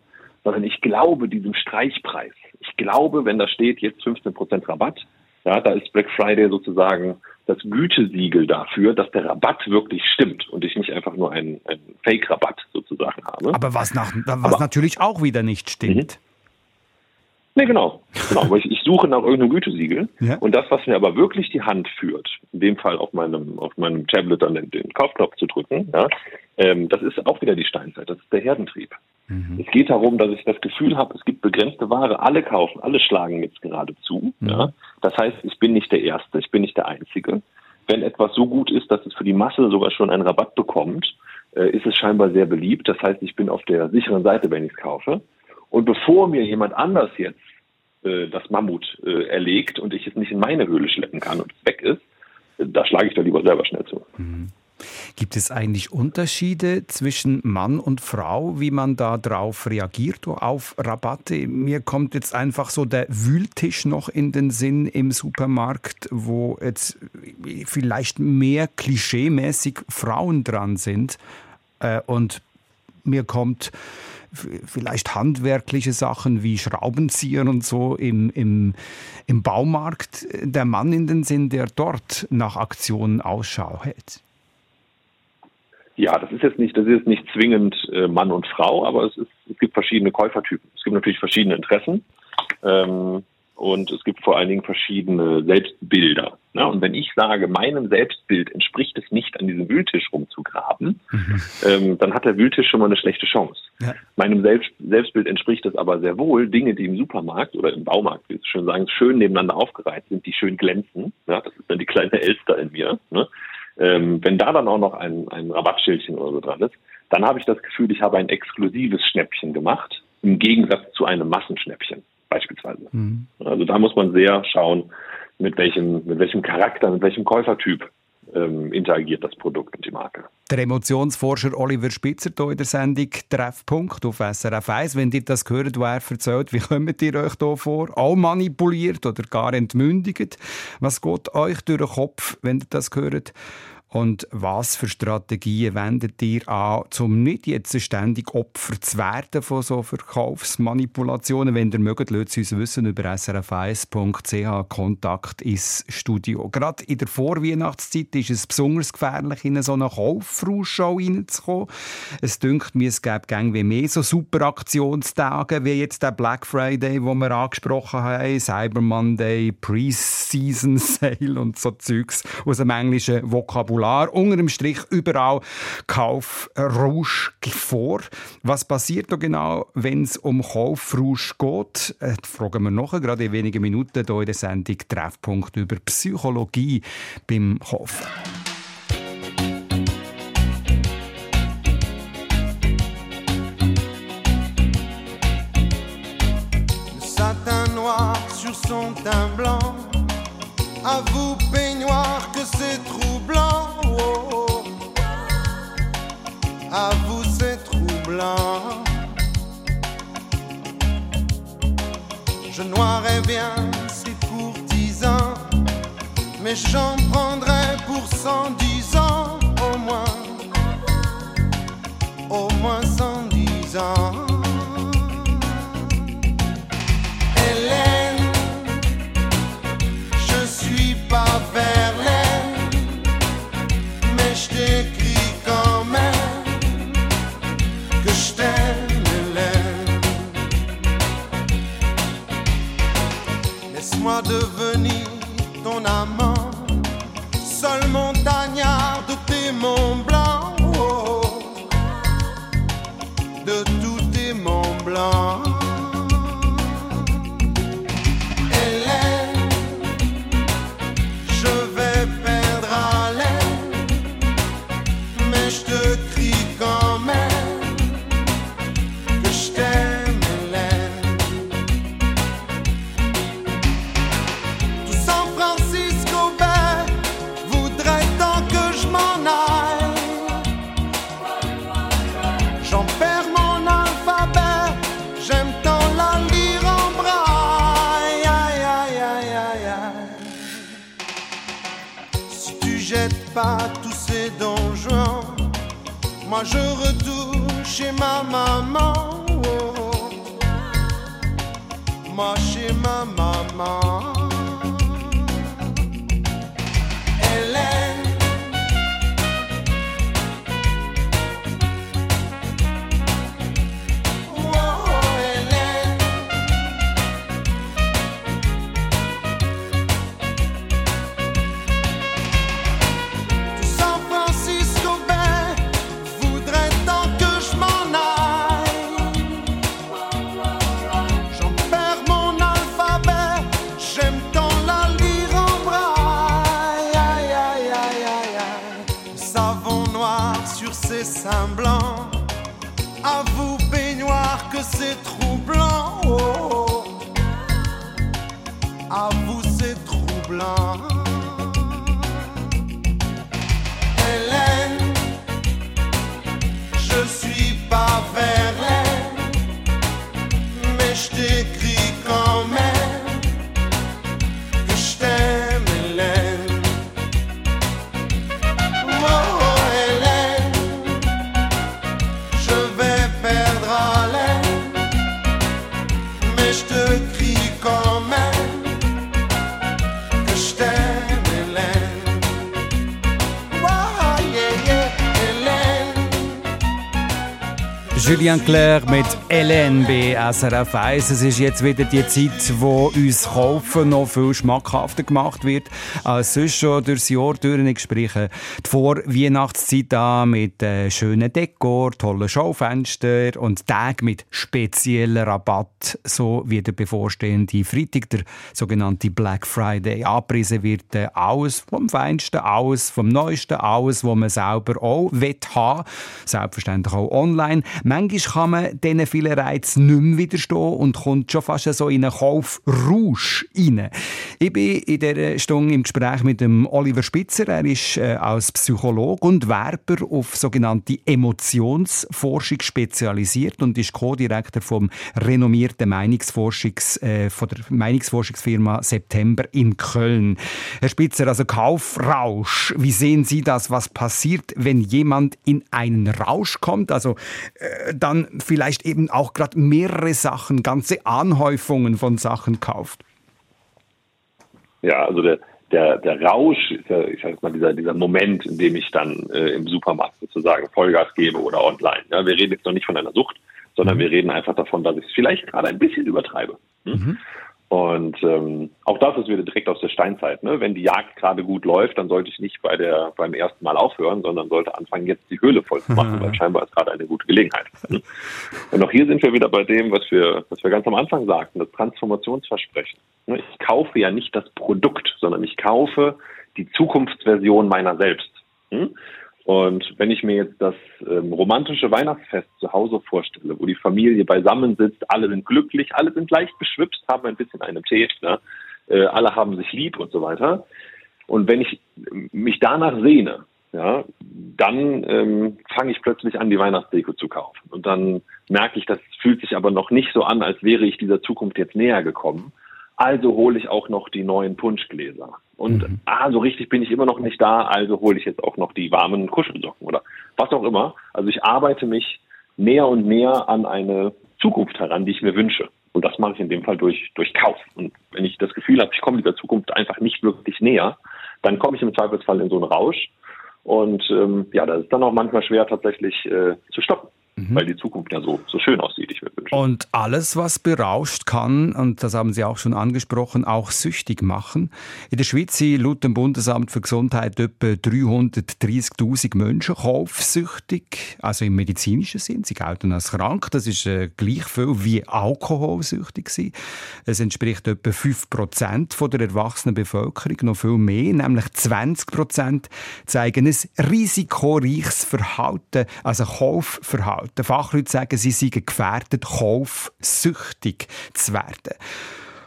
sondern ich glaube diesem Streichpreis. Ich glaube, wenn da steht jetzt 15% Rabatt, ja, da ist Black Friday sozusagen das Gütesiegel dafür, dass der Rabatt wirklich stimmt und ich nicht einfach nur einen, einen Fake-Rabatt sozusagen habe. Aber was, nach, was Aber, natürlich auch wieder nicht stimmt. Mhm. Nee, genau. genau. Ich, ich suche nach irgendeinem Gütesiegel. Ja. Und das, was mir aber wirklich die Hand führt, in dem Fall auf meinem, auf meinem Tablet dann den, den Kaufknopf zu drücken, ja, ähm, das ist auch wieder die Steinzeit. Das ist der Herdentrieb. Mhm. Es geht darum, dass ich das Gefühl habe, es gibt begrenzte Ware, alle kaufen, alle schlagen jetzt gerade zu. Mhm. Ja. Das heißt, ich bin nicht der Erste, ich bin nicht der Einzige. Wenn etwas so gut ist, dass es für die Masse sogar schon einen Rabatt bekommt, äh, ist es scheinbar sehr beliebt. Das heißt, ich bin auf der sicheren Seite, wenn ich es kaufe. Und bevor mir jemand anders jetzt äh, das Mammut äh, erlegt und ich es nicht in meine Höhle schleppen kann und es weg ist, äh, da schlage ich da lieber selber schnell zu. Mhm. Gibt es eigentlich Unterschiede zwischen Mann und Frau, wie man da drauf reagiert auf Rabatte? Mir kommt jetzt einfach so der Wühltisch noch in den Sinn im Supermarkt, wo jetzt vielleicht mehr klischeemäßig Frauen dran sind äh, und mir kommt vielleicht handwerkliche Sachen wie Schraubenzieher und so im, im, im Baumarkt der Mann in den Sinn, der dort nach Aktionen Ausschau hält. Ja, das ist jetzt nicht, das ist jetzt nicht zwingend äh, Mann und Frau, aber es, ist, es gibt verschiedene Käufertypen. Es gibt natürlich verschiedene Interessen. Ähm, und es gibt vor allen Dingen verschiedene Selbstbilder. Ne? Und wenn ich sage, meinem Selbstbild entspricht es nicht, an diesem Wühltisch rumzugraben, mhm. ähm, dann hat der Wühltisch schon mal eine schlechte Chance. Ja. Meinem Selbst Selbstbild entspricht es aber sehr wohl, Dinge, die im Supermarkt oder im Baumarkt, wie Sie schön sagen, schön nebeneinander aufgereiht sind, die schön glänzen. Ja? Das ist dann die kleine Elster in mir. Ne? Ähm, wenn da dann auch noch ein, ein Rabattschildchen oder so dran ist, dann habe ich das Gefühl, ich habe ein exklusives Schnäppchen gemacht, im Gegensatz zu einem Massenschnäppchen beispielsweise. Mhm. Also da muss man sehr schauen, mit welchem, mit welchem Charakter, mit welchem Käufertyp ähm, interagiert das Produkt und die Marke. Der Emotionsforscher Oliver Spitzer hier in der Sendung Treffpunkt auf SRF 1. Wenn ihr das hört, wo er erzählt, wie kommt ihr euch hier vor? Auch manipuliert oder gar entmündigt? Was geht euch durch den Kopf, wenn ihr das hört? Und was für Strategien wendet ihr an, um nicht jetzt ständig Opfer zu werden von so Verkaufsmanipulationen? Wenn ihr mögt, lasst uns wissen über srf1.ch Kontakt ins Studio. Gerade in der Vorweihnachtszeit ist es besonders gefährlich, in so eine Kaufvorausschau reinzukommen. Es dünkt mir, es gäbe gäng wie mehr so super Aktionstage, wie jetzt der Black Friday, wo wir angesprochen haben, Cyber Monday, Pre-Season Sale und so Zeugs aus dem englischen Vokabular Vokabular, unter dem Strich überall Kaufrausch vor. Was passiert da genau, wenn es um Kaufrausch geht? Äh, fragen wir noch, gerade in wenigen Minuten hier in der Sendung Treffpunkt über Psychologie beim Kaufen. satin noir sur son teint blanc. À vous, peignoir, que c'est troublant. à vous c'est troublant. Je noirais bien ces courtisans, mais j'en prendrais pour cent dix ans au moins, au moins cent dix ans. Laisse-moi devenir ton amant, seul montagnard de tes monts stick Julien Clerc mit bei SRF 1. Es ist jetzt wieder die Zeit, wo uns Kaufen noch viel schmackhafter gemacht wird als sonst schon durchs Jahr durch. Ich spreche die Vorweihnachtszeit an mit äh, schönen Dekor, tollen Schaufenstern und Tagen mit speziellen Rabatt, so wie der bevorstehende Freitag, der sogenannte Black Friday. Abpreisen wird äh, alles vom Feinsten, alles vom Neuesten, alles, was man selber auch will haben. Selbstverständlich auch online. Manchmal kann man diesen vielen Reizen nicht mehr widerstehen und kommt schon fast so in einen Kaufrausch rein. Ich bin in dieser Stunde im Gespräch mit dem Oliver Spitzer. Er ist äh, als Psychologe und Werber auf sogenannte Emotionsforschung spezialisiert und ist Co-Direktor vom renommierten Meinungsforschungs, äh, von der Meinungsforschungsfirma September in Köln. Herr Spitzer, also Kaufrausch. Wie sehen Sie das? Was passiert, wenn jemand in einen Rausch kommt? Also äh, dann vielleicht eben auch gerade mehrere Sachen, ganze Anhäufungen von Sachen kauft. Ja, also der, der, der Rausch, ja, ich sag mal, dieser, dieser Moment, in dem ich dann äh, im Supermarkt sozusagen Vollgas gebe oder online. Ja, wir reden jetzt noch nicht von einer Sucht, sondern wir reden einfach davon, dass ich es vielleicht gerade ein bisschen übertreibe. Hm? Und ähm, auch das ist wieder direkt aus der Steinzeit. Ne? Wenn die Jagd gerade gut läuft, dann sollte ich nicht bei der beim ersten Mal aufhören, sondern sollte anfangen, jetzt die Höhle voll zu machen, weil scheinbar ist gerade eine gute Gelegenheit. Hm? Und auch hier sind wir wieder bei dem, was wir, was wir ganz am Anfang sagten, das Transformationsversprechen. Ne? Ich kaufe ja nicht das Produkt, sondern ich kaufe die Zukunftsversion meiner selbst. Hm? Und wenn ich mir jetzt das ähm, romantische Weihnachtsfest zu Hause vorstelle, wo die Familie beisammen sitzt, alle sind glücklich, alle sind leicht beschwipst, haben ein bisschen einen Tee, ne? äh, alle haben sich lieb und so weiter. Und wenn ich mich danach sehne, ja, dann ähm, fange ich plötzlich an, die Weihnachtsdeko zu kaufen. Und dann merke ich, das fühlt sich aber noch nicht so an, als wäre ich dieser Zukunft jetzt näher gekommen. Also hole ich auch noch die neuen Punschgläser. Und Mhm. ah, so richtig bin ich immer noch nicht da, also hole ich jetzt auch noch die warmen Kuschelsocken oder was auch immer. Also ich arbeite mich näher und näher an eine Zukunft heran, die ich mir wünsche. Und das mache ich in dem Fall durch, durch Kauf. Und wenn ich das Gefühl habe, ich komme dieser Zukunft einfach nicht wirklich näher, dann komme ich im Zweifelsfall in so einen Rausch. Und ähm, ja, das ist dann auch manchmal schwer tatsächlich äh, zu stoppen, weil die Zukunft ja so, so schön aussieht, ich mir wünsche. Und alles, was berauscht, kann, und das haben Sie auch schon angesprochen, auch süchtig machen. In der Schweiz sind laut dem Bundesamt für Gesundheit etwa 330.000 Menschen kaufsüchtig, also im medizinischen Sinn. Sie gelten als krank. Das ist äh, gleich viel wie alkoholsüchtig sind. Es entspricht etwa 5% von der erwachsenen Bevölkerung, noch viel mehr, nämlich 20% zeigen ein risikoreiches Verhalten, also Kaufverhalten. Fachleute sagen, sie seien gefährdet, kaufsüchtig zu werden.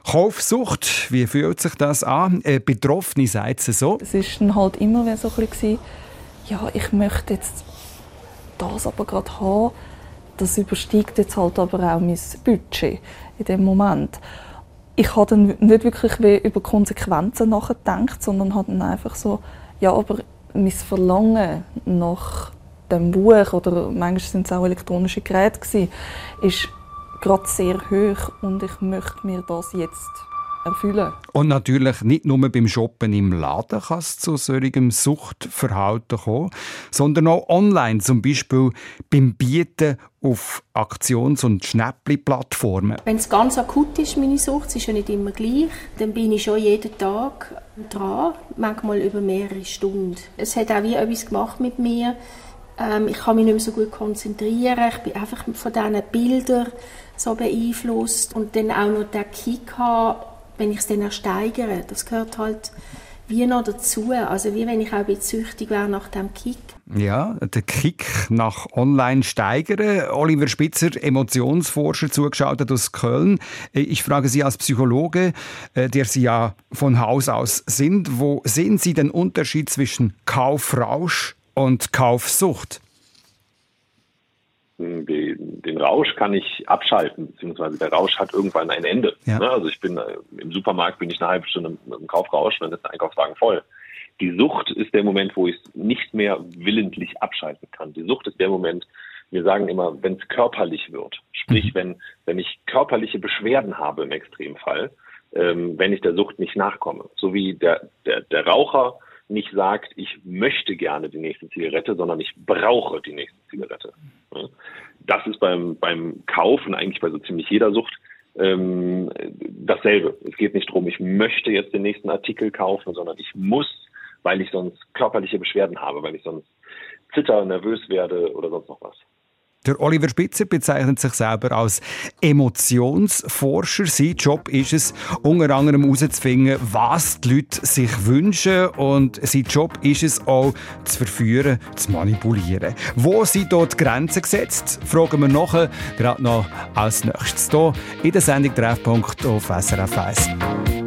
Kaufsucht, wie fühlt sich das an? Äh, Betroffene sagt es so. Es ist dann halt immer wieder so ein bisschen, ja, ich möchte jetzt das aber gerade haben. Das übersteigt jetzt halt aber auch mein Budget in dem Moment. Ich habe dann nicht wirklich über Konsequenzen nachgedacht, sondern habe dann einfach so, ja, aber mein Verlangen nach dem Buch oder manchmal sind es auch elektronische Geräte gewesen, ist gerade sehr hoch und ich möchte mir das jetzt erfüllen. Und natürlich nicht nur beim Shoppen im Laden kann es zu solchem Suchtverhalten kommen, sondern auch online, zum Beispiel beim Bieten auf Aktions- und Schnäppli-Plattformen. Wenn es ganz akut ist, meine Sucht, es ist ja nicht immer gleich, dann bin ich schon jeden Tag dran, manchmal über mehrere Stunden. Es hat auch wie etwas gemacht mit mir. Ähm, ich kann mich nicht mehr so gut konzentrieren. Ich bin einfach von diesen Bildern so beeinflusst und dann auch noch den Kick haben, wenn ich es dann ersteigere. Das gehört halt wie noch dazu. Also wie wenn ich auch ein bisschen süchtig wäre nach dem Kick. Ja, der Kick nach Online steigern. Oliver Spitzer, Emotionsforscher, zugeschaltet aus Köln. Ich frage Sie als Psychologe, äh, der Sie ja von Haus aus sind, wo sehen Sie den Unterschied zwischen Kaufrausch und Kaufsucht? den, den Rausch kann ich abschalten, beziehungsweise der Rausch hat irgendwann ein Ende. Ja. Ne? Also ich bin äh, im Supermarkt, bin ich eine halbe Stunde dem Kaufrausch, dann ist der Einkaufswagen voll. Die Sucht ist der Moment, wo ich es nicht mehr willentlich abschalten kann. Die Sucht ist der Moment, wir sagen immer, wenn es körperlich wird. Sprich, wenn, wenn ich körperliche Beschwerden habe im Extremfall, ähm, wenn ich der Sucht nicht nachkomme. So wie der, der, der Raucher nicht sagt, ich möchte gerne die nächste Zigarette, sondern ich brauche die nächste Zigarette. Das ist beim, beim Kaufen eigentlich bei so ziemlich jeder Sucht ähm, dasselbe. Es geht nicht darum, ich möchte jetzt den nächsten Artikel kaufen, sondern ich muss, weil ich sonst körperliche Beschwerden habe, weil ich sonst zitter, nervös werde oder sonst noch was. Der Oliver Spitzer bezeichnet sich selber als Emotionsforscher. Sein Job ist es, unter anderem herauszufinden, was die Leute sich wünschen. Und sein Job ist es auch, zu verführen, zu manipulieren. Wo sind dort Grenzen gesetzt? Fragen wir nachher, gerade noch als nächstes. Hier in der Sendung Treffpunkt auf SRF 1.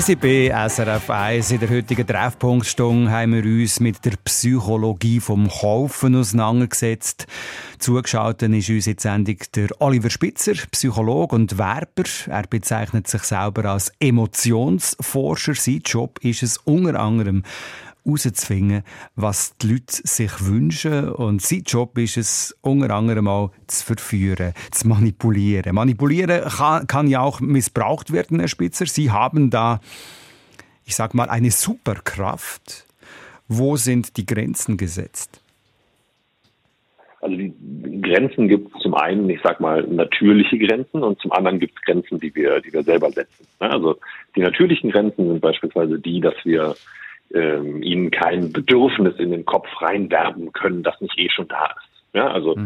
Wir sind bei SRF 1. In der heutigen Treffpunktstunde haben wir uns mit der Psychologie vom Kaufen auseinandergesetzt. Zugeschaltet ist uns in die Sendung der Oliver Spitzer, Psychologe und Werber. Er bezeichnet sich selber als Emotionsforscher. Sein Job ist es unter anderem, herauszufinden, was die Leute sich wünschen. Und sein Job ist es, unter anderem auch zu verführen, zu manipulieren. Manipulieren kann, kann ja auch missbraucht werden, Herr Spitzer. Sie haben da, ich sag mal, eine Superkraft. Wo sind die Grenzen gesetzt? Also die Grenzen gibt es zum einen, ich sag mal, natürliche Grenzen und zum anderen gibt es Grenzen, die wir, die wir selber setzen. Ja, Also die natürlichen Grenzen sind beispielsweise die, dass wir ähm, ihnen kein Bedürfnis in den Kopf reinwerben können, das nicht eh schon da ist. Ja, also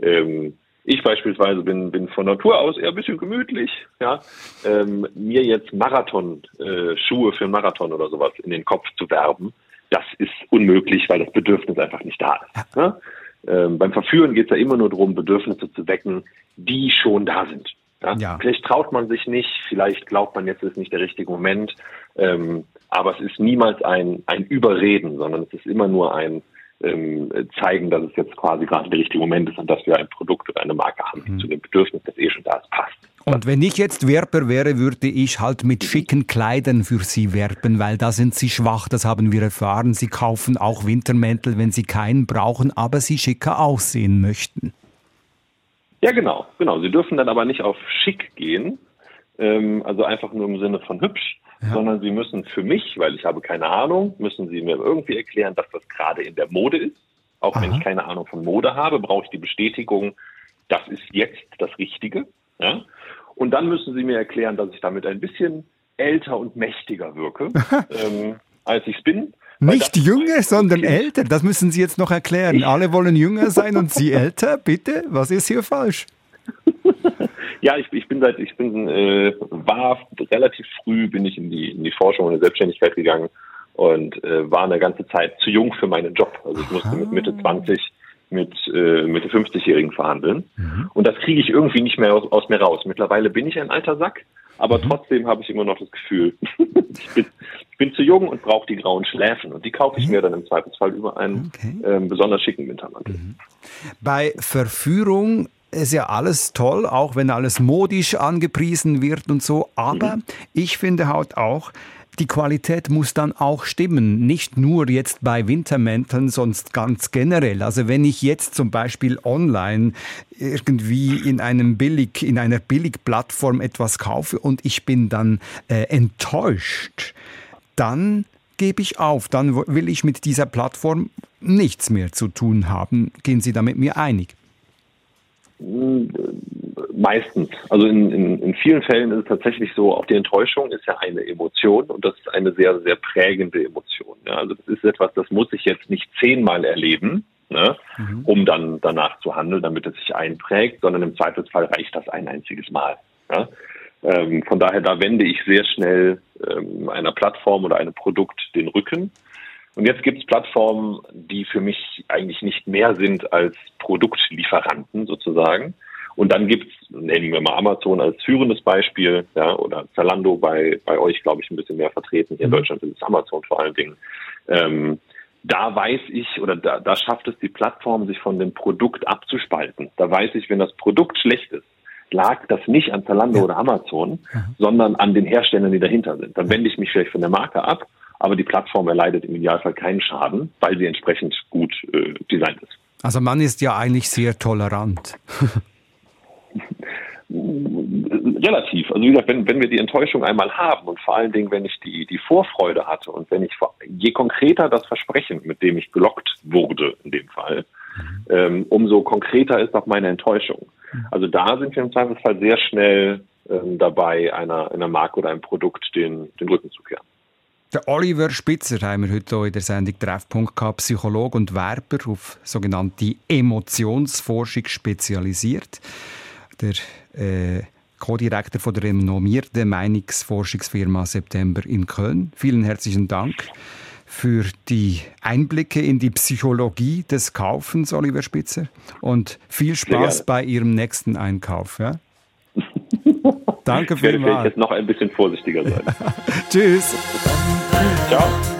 ähm, ich beispielsweise bin, bin von Natur aus eher ein bisschen gemütlich. Ja, ähm, mir jetzt Marathon-Schuhe äh, Schuhe für einen Marathon oder sowas in den Kopf zu werben, das ist unmöglich, weil das Bedürfnis einfach nicht da ist. Ja? ähm, beim Verführen geht es ja immer nur darum, Bedürfnisse zu wecken, die schon da sind. Ja? Ja. Vielleicht traut man sich nicht, vielleicht glaubt man, jetzt ist nicht der richtige Moment, ähm, aber es ist niemals ein, ein Überreden, sondern es ist immer nur ein ähm, zeigen, dass es jetzt quasi gerade der richtige Moment ist und dass wir ein Produkt oder eine Marke haben, die zu dem Bedürfnis, das eh schon da ist, passt. Und wenn ich jetzt Werber wäre, würde ich halt mit schicken Kleidern für Sie werben, weil da sind Sie schwach, das haben wir erfahren. Sie kaufen auch Wintermäntel, wenn Sie keinen brauchen, aber Sie schicker aussehen möchten. Ja, genau, genau. Sie dürfen dann aber nicht auf schick gehen, ähm, also einfach nur im Sinne von hübsch, sondern Sie müssen für mich, weil ich habe keine Ahnung, müssen Sie mir irgendwie erklären, dass das gerade in der Mode ist. Auch wenn Aha. ich keine Ahnung von Mode habe, brauche ich die Bestätigung, das ist jetzt das Richtige. Ja? Und dann müssen Sie mir erklären, dass ich damit ein bisschen älter und mächtiger wirke, ähm, als ich es bin. Nicht jünger, sondern älter. Das müssen Sie jetzt noch erklären. Alle wollen jünger sein und Sie älter. Bitte, was ist hier falsch? Ja, ich, ich bin seit, ich bin, äh, war relativ früh bin ich in die, in die Forschung und in die Selbstständigkeit gegangen und äh, war eine ganze Zeit zu jung für meinen Job. Also ich musste mit Mitte 20 mit äh, Mitte 50-Jährigen verhandeln. Und das kriege ich irgendwie nicht mehr aus, aus mir raus. Mittlerweile bin ich ein alter Sack, aber trotzdem habe ich immer noch das Gefühl, ich, bin, ich bin zu jung und brauche die grauen Schläfen. Und die kaufe ich mir dann im Zweifelsfall über einen Okay. ähm, besonders schicken Wintermantel. Bei Verführung ist ja alles toll, auch wenn alles modisch angepriesen wird und so. Aber ich finde halt auch, die Qualität muss dann auch stimmen. Nicht nur jetzt bei Wintermänteln, sonst ganz generell. Also wenn ich jetzt zum Beispiel online irgendwie in einem Billig, in einer Billigplattform etwas kaufe und ich bin dann äh, enttäuscht, dann gebe ich auf. Dann will ich mit dieser Plattform nichts mehr zu tun haben. Gehen Sie da mit mir einig? Meistens. Also in, in, in vielen Fällen ist es tatsächlich so, auch die Enttäuschung ist ja eine Emotion und das ist eine sehr, sehr prägende Emotion. Ja, also das ist etwas, das muss ich jetzt nicht zehnmal erleben, ne, um dann danach zu handeln, damit es sich einprägt, sondern im Zweifelsfall reicht das ein einziges Mal. Ja. Ähm, von daher, da wende ich sehr schnell ähm, einer Plattform oder einem Produkt den Rücken. Und jetzt gibt es Plattformen, die für mich eigentlich nicht mehr sind als Produktlieferanten sozusagen. Und dann gibt es, nennen wir mal Amazon als führendes Beispiel, ja, oder Zalando bei, bei euch, glaube ich, ein bisschen mehr vertreten. Hier in Deutschland ist es Amazon vor allen Dingen. Ähm, da weiß ich, oder da, da schafft es die Plattform, sich von dem Produkt abzuspalten. Da weiß ich, wenn das Produkt schlecht ist, lag das nicht an Zalando oder Amazon, sondern an den Herstellern, die dahinter sind. Dann wende ich mich vielleicht von der Marke ab, aber die Plattform erleidet im Idealfall keinen Schaden, weil sie entsprechend gut äh, designt ist. Also man ist ja eigentlich sehr tolerant. Relativ. Also wie gesagt, wenn, wenn wir die Enttäuschung einmal haben und vor allen Dingen, wenn ich die, die Vorfreude hatte und wenn ich je konkreter das Versprechen, mit dem ich gelockt wurde, in dem Fall, ähm, umso konkreter ist auch meine Enttäuschung. Also da sind wir im Zweifelsfall sehr schnell ähm, dabei, einer, einer Marke oder einem Produkt den, den Rücken zu kehren. Der Oliver Spitzer haben wir heute hier in der Sendung Treffpunkt gehabt, Psychologe und Werber auf sogenannte Emotionsforschung spezialisiert. Der äh, Co-Direktor von der renommierten Meinungsforschungsfirma September in Köln. Vielen herzlichen Dank für die Einblicke in die Psychologie des Kaufens, Oliver Spitzer. Und viel Spaß bei Ihrem nächsten Einkauf. Ja? Danke Ich werde vielleicht vielmals. jetzt noch ein bisschen vorsichtiger sein. Tschüss. Ciao.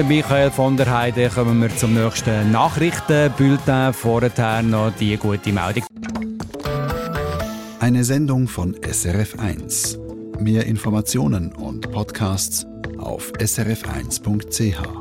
Dem Michael von der Heide kommen wir zum nächsten Nachrichtenbulletin. Vorher noch die gute Meldung. Eine Sendung von SRF1. Mehr Informationen und Podcasts auf srf1.ch.